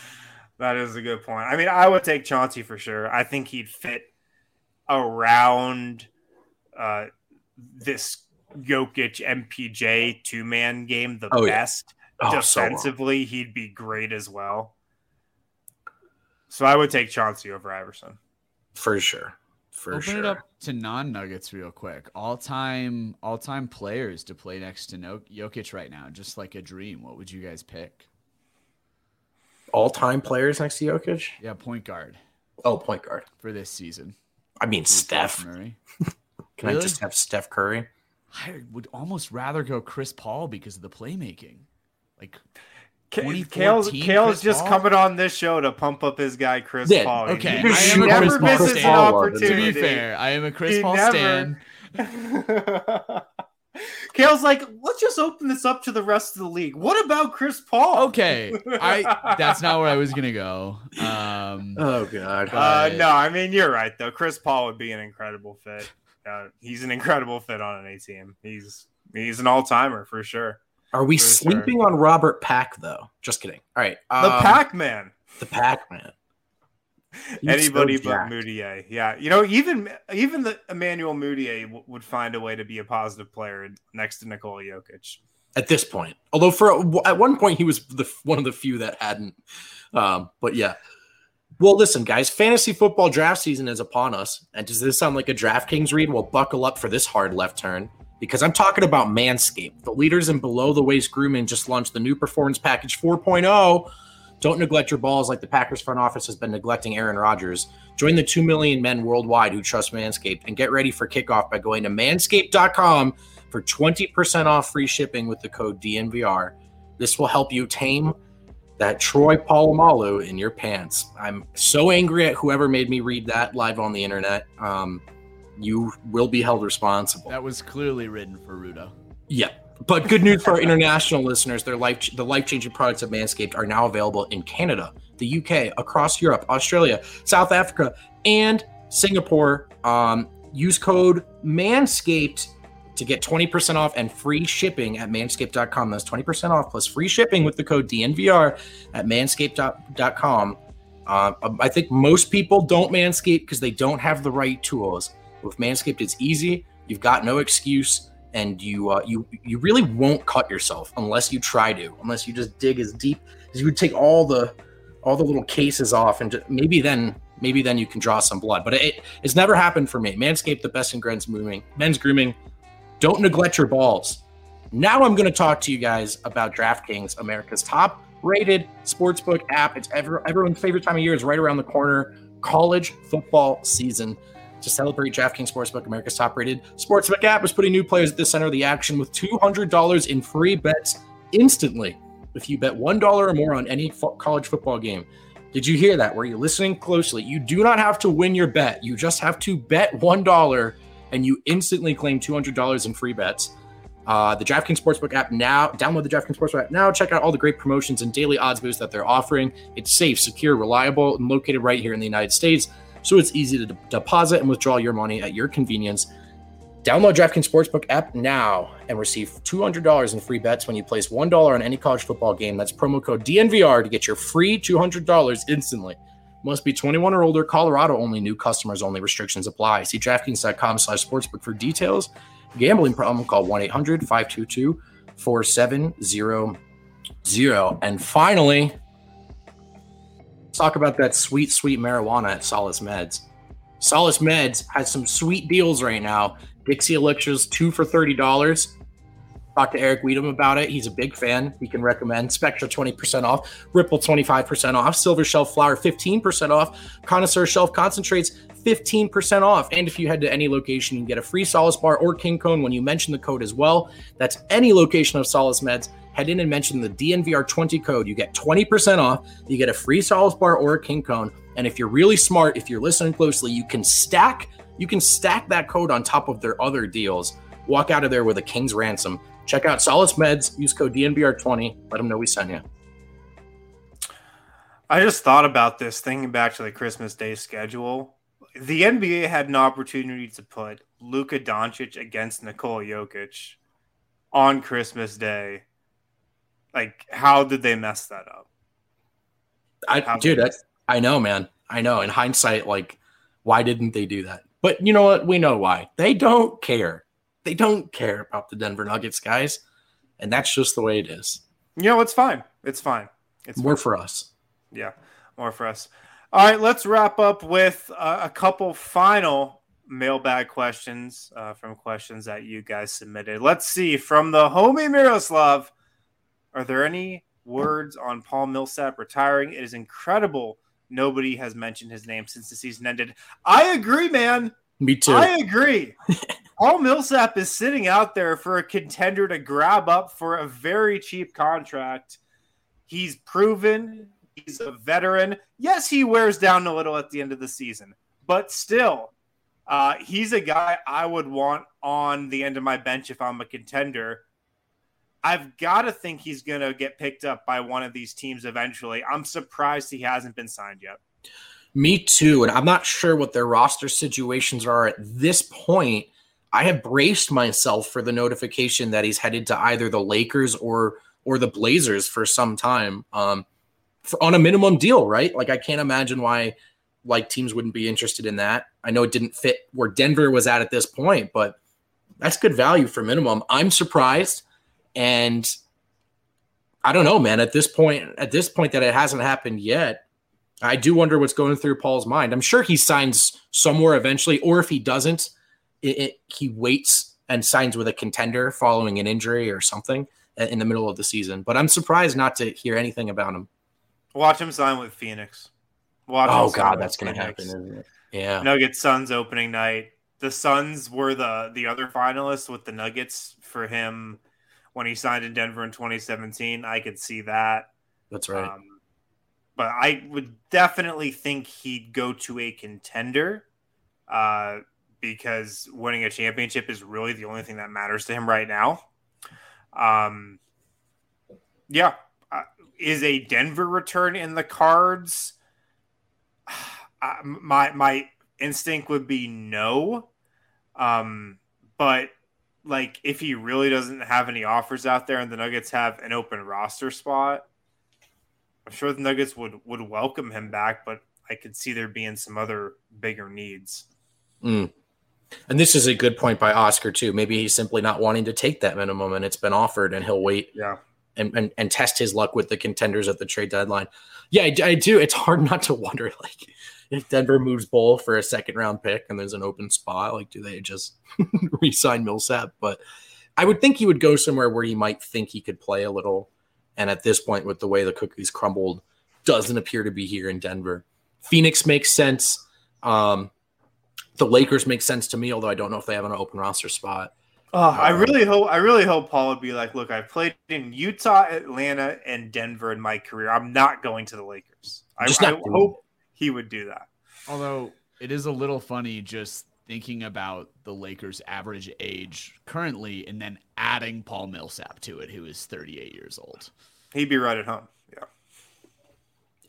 That is a good point. I mean, I would take Chauncey for sure. I think he'd fit around uh, this Jokic MPJ two man game the Oh, yeah. best. Oh, so. Defensively, he'd be great as well. So I would take Chauncey over Iverson. for sure. For Open sure. it up to non-Nuggets real quick. All-time, all-time players to play next to no- Jokic right now, just like a dream. What would you guys pick? All time players next to Jokic? Yeah, point guard Oh, point guard. for this season. I mean, Replace Steph. Murray. Can I just have Steph Curry? I would almost rather go Chris Paul because of the playmaking. Like, K- 2014 Kale's, Kale's just Paul? coming on this show to pump up his guy Chris Yeah, Paul. Okay, never- I am a never Chris Paul misses stan. an Paul love, to be fair, I am a Chris He Paul never- stan. Kale's like, let's just open this up to the rest of the league. What about Chris Paul? Okay, I that's not where I was gonna go. Um, Oh, God. Uh, no, I mean you're right though. Chris Paul would be an incredible fit. Uh, he's an incredible fit on an A team. He's he's an all timer for sure. Are we for sure. sleeping on Robert Pack, though? Just kidding. All right. The um, Pac Man. The Pac Man. Anybody so but jacked. Mudiay. Yeah, you know, even even the Emmanuel Mudiay w- would find a way to be a positive player next to Nikola Jokic. At this point, although for at one point he was the one of the few that hadn't. Um, but yeah. Well, listen, guys, fantasy football draft season is upon us. And does this sound like a DraftKings read? Well, buckle up for this hard left turn because I'm talking about Manscaped. The leaders in below the waist grooming just launched the new Performance Package 4.0. Don't neglect your balls like the Packers front office has been neglecting Aaron Rodgers. Join the 2 million men worldwide who trust Manscaped and get ready for kickoff by going to manscaped.com for 20% off free shipping with the code DNVR. This will help you tame that Troy Polamalu in your pants. I'm so angry at whoever made me read that live on the internet. Um, you will be held responsible. that was clearly written for Rudo. Yeah. But good news for our international listeners: their life, the life-changing products of Manscaped are now available in Canada, the UK, across Europe, Australia, South Africa, and Singapore. Um, use code Manscaped to get 20% off and free shipping at manscaped.com. That's 20% off plus free shipping with the code DNVR at manscaped.com. Uh, I think most people don't manscape because they don't have the right tools. With Manscaped, it's easy. You've got no excuse and you uh, you you really won't cut yourself unless you try to, unless you just dig as deep as you would take all the all the little cases off, and just, maybe then maybe then you can draw some blood. But it, it's never happened for me. Manscaped, the best in men's grooming, men's grooming. Don't neglect your balls. Now I'm going to talk to you guys about DraftKings, America's top rated sportsbook app. It's ever, everyone's favorite time of year is right around the corner. College football season. To celebrate DraftKings Sportsbook, America's top rated sportsbook app is putting new players at the center of the action with $200 in free bets instantly if you bet $1 or more on any fo- college football game. Did you hear that? Were you listening closely? You do not have to win your bet. You just have to bet $1 and you instantly claim $200 in free bets. Uh, the DraftKings Sportsbook app now, download the DraftKings Sportsbook app now. Check out all the great promotions and daily odds boosts that they're offering. It's safe, secure, reliable, and located right here in the United States. So it's easy to de- deposit and withdraw your money at your convenience. Download DraftKings Sportsbook app now and receive $200 in free bets when you place $1 on any college football game. That's promo code DNVR to get your free $200 instantly. Must be 21 or older. Colorado only. New customers only. Restrictions apply. See DraftKings.com slash sportsbook for details. Gambling problem, call 1-800-522-4700. And finally, talk about that sweet, sweet marijuana at Solace Meds. Solace Meds has some sweet deals right now. Dixie Elixirs, two for $30. Talk to Eric Weedham about it. He's a big fan. He can recommend Spectra 20% off, Ripple 25% off, Silver Shelf Flower 15% off, Connoisseur Shelf Concentrates 15% off. And if you head to any location, you can get a free Solace bar or King Cone when you mention the code as well. That's any location of Solace Meds. Head in and mention the DNVR20 code. You get 20% off. You get a free Solace bar or a King Cone. And if you're really smart, if you're listening closely, you can stack you can stack that code on top of their other deals. Walk out of there with a king's ransom. Check out Solace Meds. Use code DNVR20. Let them know we sent you. I just thought about this thinking back to the Christmas Day schedule. The NBA had an opportunity to put Luka Doncic against Nikola Jokic on Christmas Day. Like, how did they mess that up? I, dude, I, I know, man. I know. In hindsight, like, why didn't they do that? But you know what? We know why. They don't care. They don't care about the Denver Nuggets, guys. And that's just the way it is. You know, it's fine. It's fine. It's more fine. for us. Yeah, more for us. All right, let's wrap up with uh, a couple final mailbag questions uh, from questions that you guys submitted. Let's see from the homie Miroslav. Are there any words on Paul Millsap retiring? It is incredible. Nobody has mentioned his name since the season ended. I agree, man. Me too. I agree. Paul Millsap is sitting out there for a contender to grab up for a very cheap contract. He's proven He's a veteran. Yes, he wears down a little at the end of the season, but still, uh, he's a guy I would want on the end of my bench if I'm a contender. I've got to think he's going to get picked up by one of these teams eventually. I'm surprised he hasn't been signed yet. Me too. And I'm not sure what their roster situations are at this point. I have braced myself for the notification that he's headed to either the Lakers or or the Blazers for some time. Um, for, on a minimum deal, right? Like I can't imagine why like teams wouldn't be interested in that. I know it didn't fit where Denver was at at this point, but that's good value for minimum. I'm surprised and I don't know, man, at this point at this point that it hasn't happened yet. I do wonder what's going through Paul's mind. I'm sure he signs somewhere eventually or if he doesn't, it, it, he waits and signs with a contender following an injury or something in the middle of the season. But I'm surprised not to hear anything about him. Watch him sign with Phoenix. Watch oh God, that's gonna Phoenix. happen. Yeah. Nuggets Suns opening night. The Suns were the the other finalists with the Nuggets for him when he signed in Denver in 2017. I could see that. That's right. Um, but I would definitely think he'd go to a contender uh, because winning a championship is really the only thing that matters to him right now. Um, yeah, is a Denver return in the cards? my my instinct would be no. Um, but like if he really doesn't have any offers out there and the Nuggets have an open roster spot, I'm sure the Nuggets would would welcome him back, but I could see there being some other bigger needs. Mm. And this is a good point by Oscar too. Maybe he's simply not wanting to take that minimum and it's been offered and he'll wait. Yeah and, and, and test his luck with the contenders at the trade deadline. Yeah, I, I do. It's hard not to wonder like if Denver moves Bol for a second round pick and there's an open spot, like do they just re-sign Millsap? But I would think he would go somewhere where he might think he could play a little. And at this point, with the way the cookies crumbled, doesn't appear to be here in Denver. Phoenix makes sense. Um, the Lakers make sense to me, although I don't know if they have an open roster spot. Oh, I um, really hope I really hope Paul would be like, look, I've played in Utah, Atlanta, and Denver in my career. I'm not going to the Lakers. I, I hope he would do that. Although it is a little funny just thinking about the Lakers' average age currently, and then adding Paul Millsap to it, who is 38 years old. He'd be right at home. Yeah.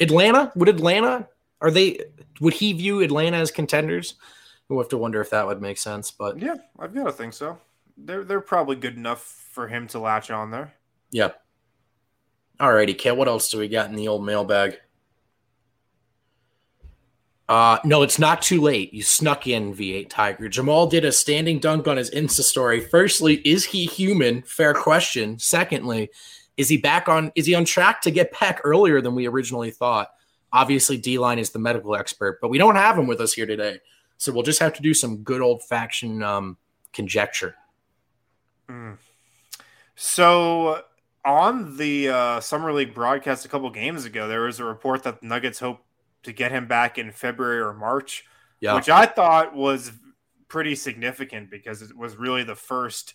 Atlanta would Atlanta are they? Would he view Atlanta as contenders? We'll have to wonder if that would make sense. But yeah, I've got to think so they're they're probably good enough for him to latch on there. Yeah. Alrighty, Kit. What else do we got in the old mailbag? Uh, no, it's not too late. You snuck in V8 Tiger. Jamal did a standing dunk on his Insta story. Firstly, is he human? Fair question. Secondly, is he back on? Is he on track to get back earlier than we originally thought? Obviously, D line is the medical expert, but we don't have him with us here today, so we'll just have to do some good old faction um, conjecture. Mm. So on the uh, summer league broadcast a couple games ago, there was a report that the Nuggets hope to get him back in February or March. yeah. which I thought was pretty significant because it was really the first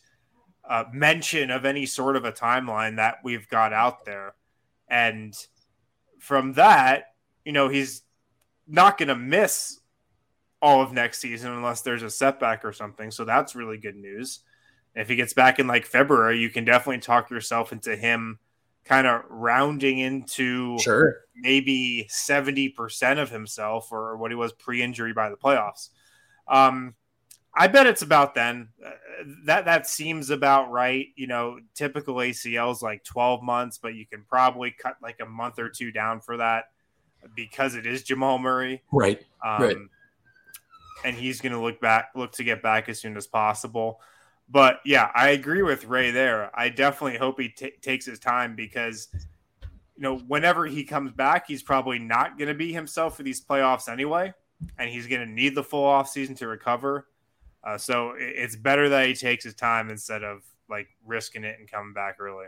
uh, mention of any sort of a timeline that we've got out there. And from that, you know, he's not going to miss all of next season unless there's a setback or something. So that's really good news. If he gets back in like February, you can definitely talk yourself into him kind of rounding into sure maybe 70% of himself or what he was pre-injury by the playoffs. Um, I bet it's about then. Uh, that that seems about right. You know, typical ACL is like 12 months, but you can probably cut like a month or two down for that because it is Jamal Murray. Right. Um, right. And he's going to look back, look to get back as soon as possible. But yeah, I agree with Ray there. I definitely hope he t- takes his time because, you know, whenever he comes back, he's probably not going to be himself for these playoffs anyway. And he's going to need the full offseason to recover. Uh, so it's better that he takes his time instead of like risking it and coming back early.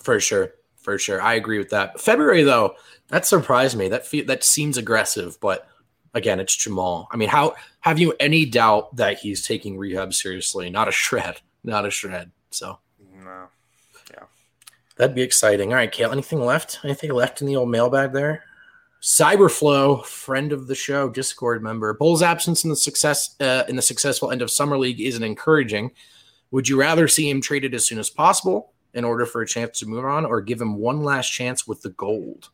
For sure, for sure, I agree with that. February though, that surprised me. That fe- that seems aggressive, but again, it's Jamal. I mean, how have you any doubt that he's taking rehab seriously? Not a shred, not a shred. So that'd be exciting. All right, Kale, anything left? Anything left in the old mailbag there? Cyberflow, friend of the show, Discord member. Bol's absence in the success uh, in the successful end of summer league isn't encouraging. Would you rather see him traded as soon as possible in order for a chance to move on, or give him one last chance with the gold?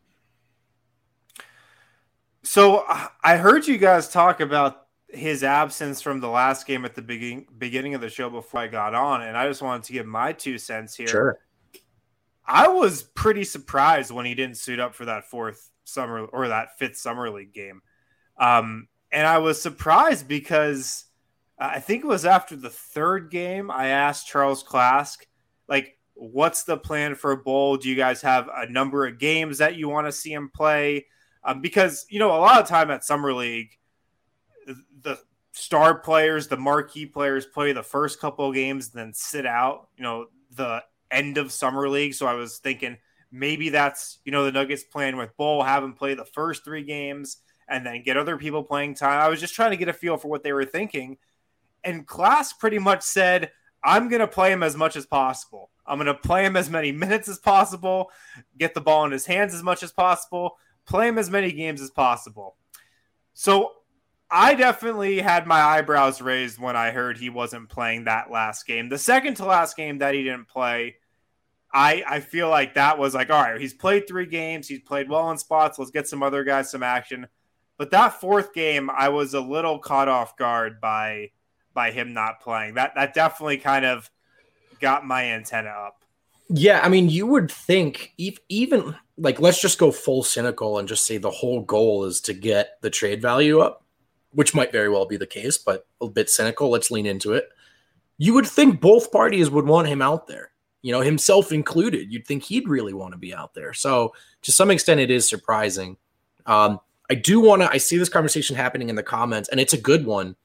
So I heard you guys talk about his absence from the last game at the beginning beginning of the show before I got on, and I just wanted to give my two cents here. Sure. I was pretty surprised when he didn't suit up for that fourth summer or that fifth summer league game. Um, and I was surprised because I think it was after the third game. I asked Charles Klask, like, what's the plan for a Bol? Do you guys have a number of games that you want to see him play? Um, because you know, a lot of time at summer league, the star players, the marquee players, play the first couple of games, then sit out. You know, the end of summer league. So I was thinking Maybe that's, you know, the Nuggets playing with Bol, have him play the first three games and then get other people playing time. I was just trying to get a feel for what they were thinking. And Klask pretty much said, I'm going to play him as much as possible. I'm going to play him as many minutes as possible, get the ball in his hands as much as possible, play him as many games as possible. So I definitely had my eyebrows raised when I heard he wasn't playing that last game. The second to last game that he didn't play, I I feel like that was like all right. He's played three games. He's played well in spots. Let's get some other guys some action. But that fourth game, I was a little caught off guard by by him not playing. That that definitely kind of got my antenna up. Yeah, I mean, you would think even like let's just go full cynical and just say the whole goal is to get the trade value up, which might very well be the case, but a bit cynical. Let's lean into it. You would think both parties would want him out there you know, himself included. You'd think he'd really want to be out there. So to some extent, it is surprising. Um, I do want to, I see this conversation happening in the comments, and it's a good one.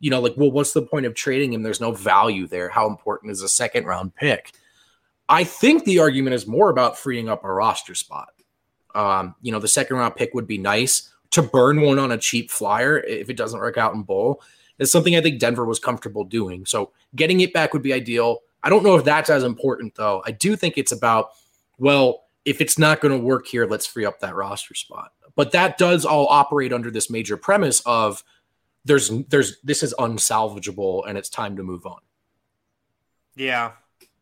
You know, like, well, what's the point of trading him? There's no value there. How important is a second round pick? I think the argument is more about freeing up a roster spot. Um, you know, the second round pick would be nice to burn one on a cheap flyer if it doesn't work out in Bol. It's something I think Denver was comfortable doing. So getting it back would be ideal. I don't know if that's as important though. I do think it's about well, if it's not going to work here, let's free up that roster spot. But that does all operate under this major premise of there's there's this is unsalvageable and it's time to move on. Yeah.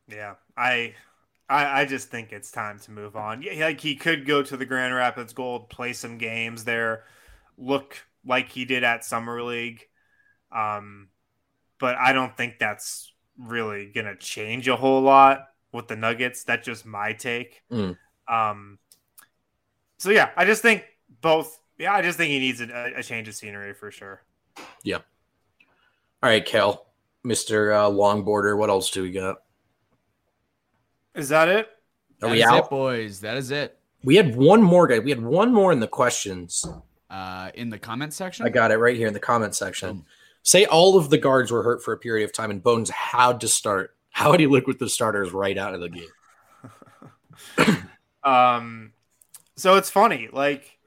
Yeah. I I, I just think it's time to move on. Yeah, like he could go to the Grand Rapids Gold, play some games there, look like he did at Summer League. Um, but I don't think that's really gonna change a whole lot with the Nuggets. That's just my take. Mm. Um, so yeah, I just think both. Yeah, I just think he needs a, a change of scenery for sure. Yeah. All right, Kel, Mister uh, Longboarder. What else do we got? Is that it? Are that we out, it, boys? That is it. We had one more guy. We had one more in the questions. Uh, in the comment section. I got it right here in the comment section. Say all of the guards were hurt for a period of time and Bones had to start. How would he look with the starters right out of the game? um, so it's funny. Like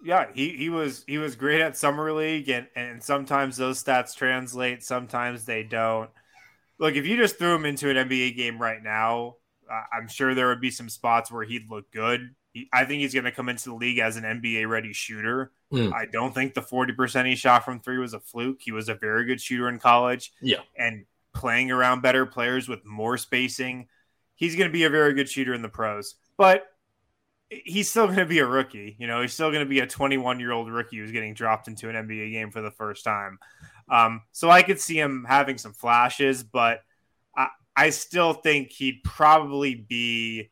Yeah, he, he was he was great at summer league, and and sometimes those stats translate, sometimes they don't. Look, if you just threw him into an NBA game right now, uh, I'm sure there would be some spots where he'd look good. I think he's going to come into the league as an NBA ready shooter. Mm. I don't think the 40% he shot from three was a fluke. He was a very good shooter in college. Yeah. And playing around better players with more spacing, he's going to be a very good shooter in the pros. But he's still going to be a rookie. You know, he's still going to be a 21 year old rookie who's getting dropped into an NBA game for the first time. Um, so I could see him having some flashes, but I, I still think he'd probably be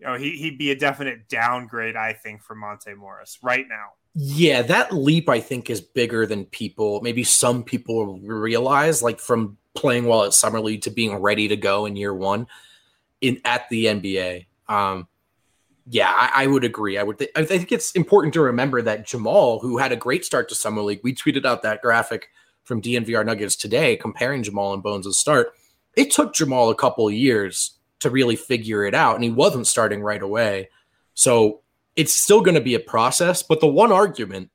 you know, he, he'd be a definite downgrade, I think, for Monte Morris right now. Yeah, that leap I think is bigger than people, maybe some people realize, like from playing well at summer league to being ready to go in year one in at the NBA. Um, yeah, I, I, would agree. I would. Th- I think it's important to remember that Jamal, who had a great start to summer league, we tweeted out that graphic from DNVR Nuggets today comparing Jamal and Bones' start. It took Jamal a couple years to really figure it out. And he wasn't starting right away. So it's still going to be a process. But the one argument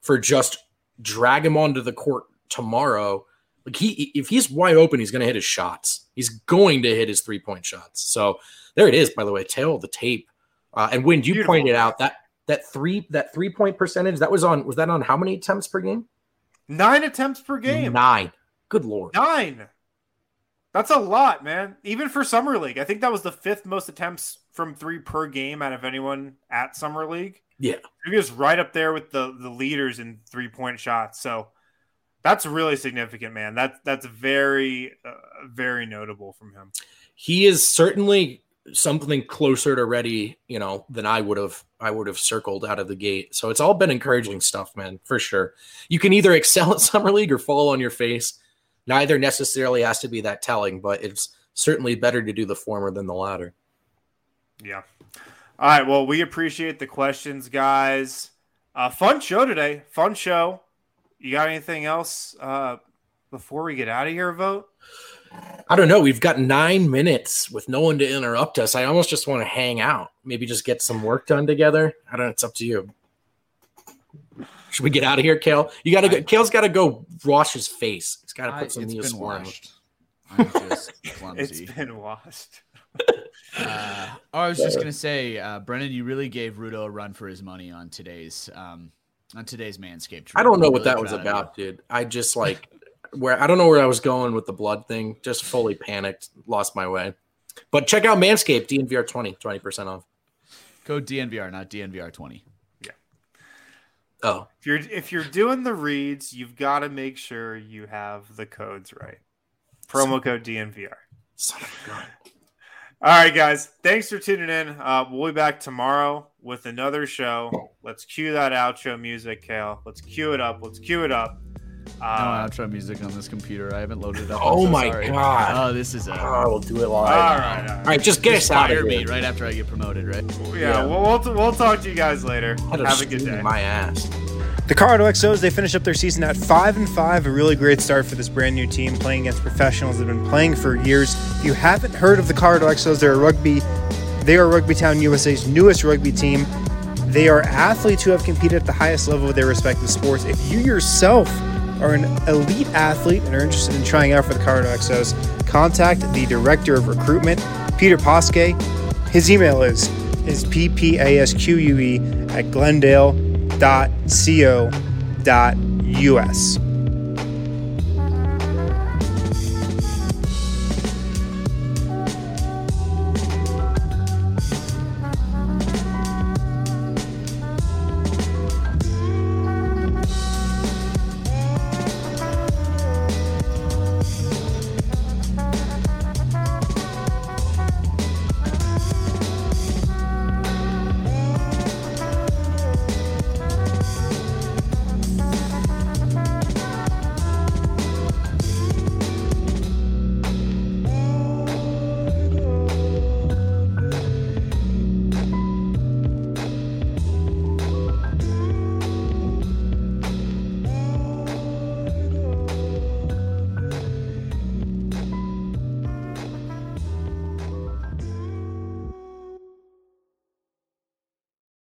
for just drag him onto the court tomorrow, like he, if he's wide open, he's going to hit his shots. He's going to hit his three point shots. So there it is, by the way, tale of the tape. Uh, and when you Beautiful. pointed out that that three that three point percentage that was on was that on how many attempts per game? Nine attempts per game. Nine. Good lord. Nine. That's a lot, man. Even for summer league, I think that was the fifth most attempts from three per game out of anyone at summer league. Yeah, he was right up there with the the leaders in three point shots. So that's really significant, man. That's that's very uh, very notable from him. He is certainly something closer to ready, you know, than I would have I would have circled out of the gate. So it's all been encouraging stuff, man, for sure. You can either excel at summer league or fall on your face neither necessarily has to be that telling, but it's certainly better to do the former than the latter. Yeah. All right. Well, we appreciate the questions, guys. Uh, fun show today. Fun show. You got anything else uh, before we get out of here, Vogt? I don't know. We've got nine minutes with no one to interrupt us. I almost just want to hang out, maybe just get some work done together. I don't know. It's up to you. Should we get out of here, Kale? You gotta go. Kale's got to go wash his face. He's got to put I, some Neosporin. I'm just clumsy. it's been washed. uh, oh, I was just gonna say, uh, Brendan, you really gave Rudo a run for his money on today's um, on today's Manscaped. I don't know what that was about, dude. I just like where I don't know where I was going with the blood thing. Just fully panicked, lost my way. But check out Manscaped DNVR 20, 20 percent off. Code DNVR, not DNVR twenty. Oh, if you're if you're doing the reads, you've got to make sure you have the codes right. Promo code DNVR. Son of God. All right, guys. Thanks for tuning in. Uh, we'll be back tomorrow with another show. Let's cue that outro music, Kale. Let's cue it up. Let's cue it up. Uh, no outro music on this computer. I haven't loaded it up. Oh so my sorry. god! Oh, this is a. Oh, we'll do it live. All right, all right. All right just get us out of here. me right after I get promoted, right? Yeah, yeah. We'll, we'll, we'll talk to you guys later. Have a good day. My ass. The Colorado XOs, they finish up their season at 5 and 5, a really great start for this brand new team playing against professionals that have been playing for years. If you haven't heard of the Colorado XOs, they're a rugby they are Rugby Town USA's newest rugby team. They are athletes who have competed at the highest level of their respective sports. If you yourself are an elite athlete and are interested in trying out for the Colorado XOs, contact the director of recruitment, Peter Poske. His email is is ppasque at glendale.co.us.